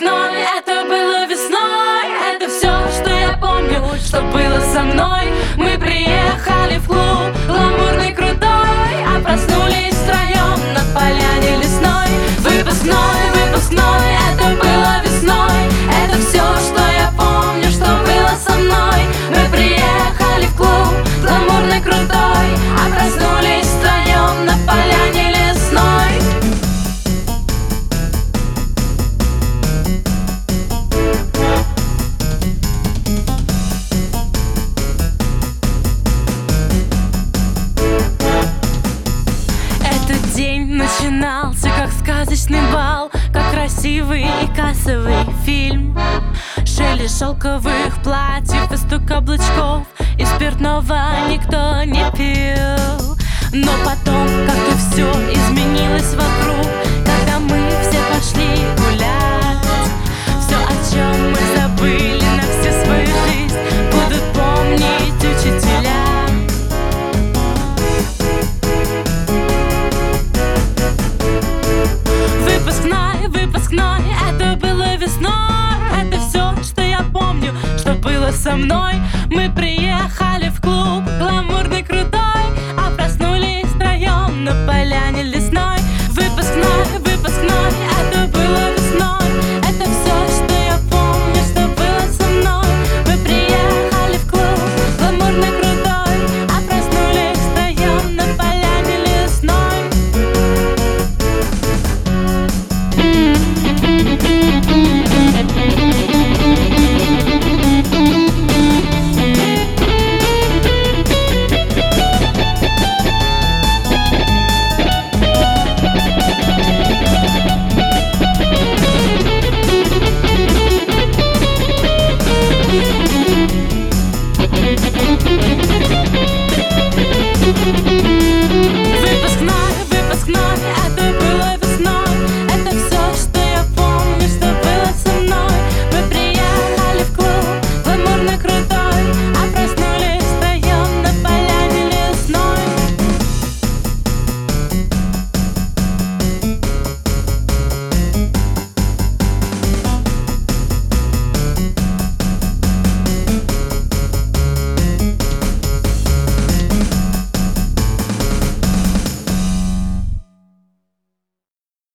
сном это а было день начинался как сказочный бал Как красивый и кассовый фильм. Шели шелковых платьев и стук облачков И спиртного никто не пил. Но потом как-то все изменилось вокруг. Это было весной, это все, что я помню Что было со мной, мы приехали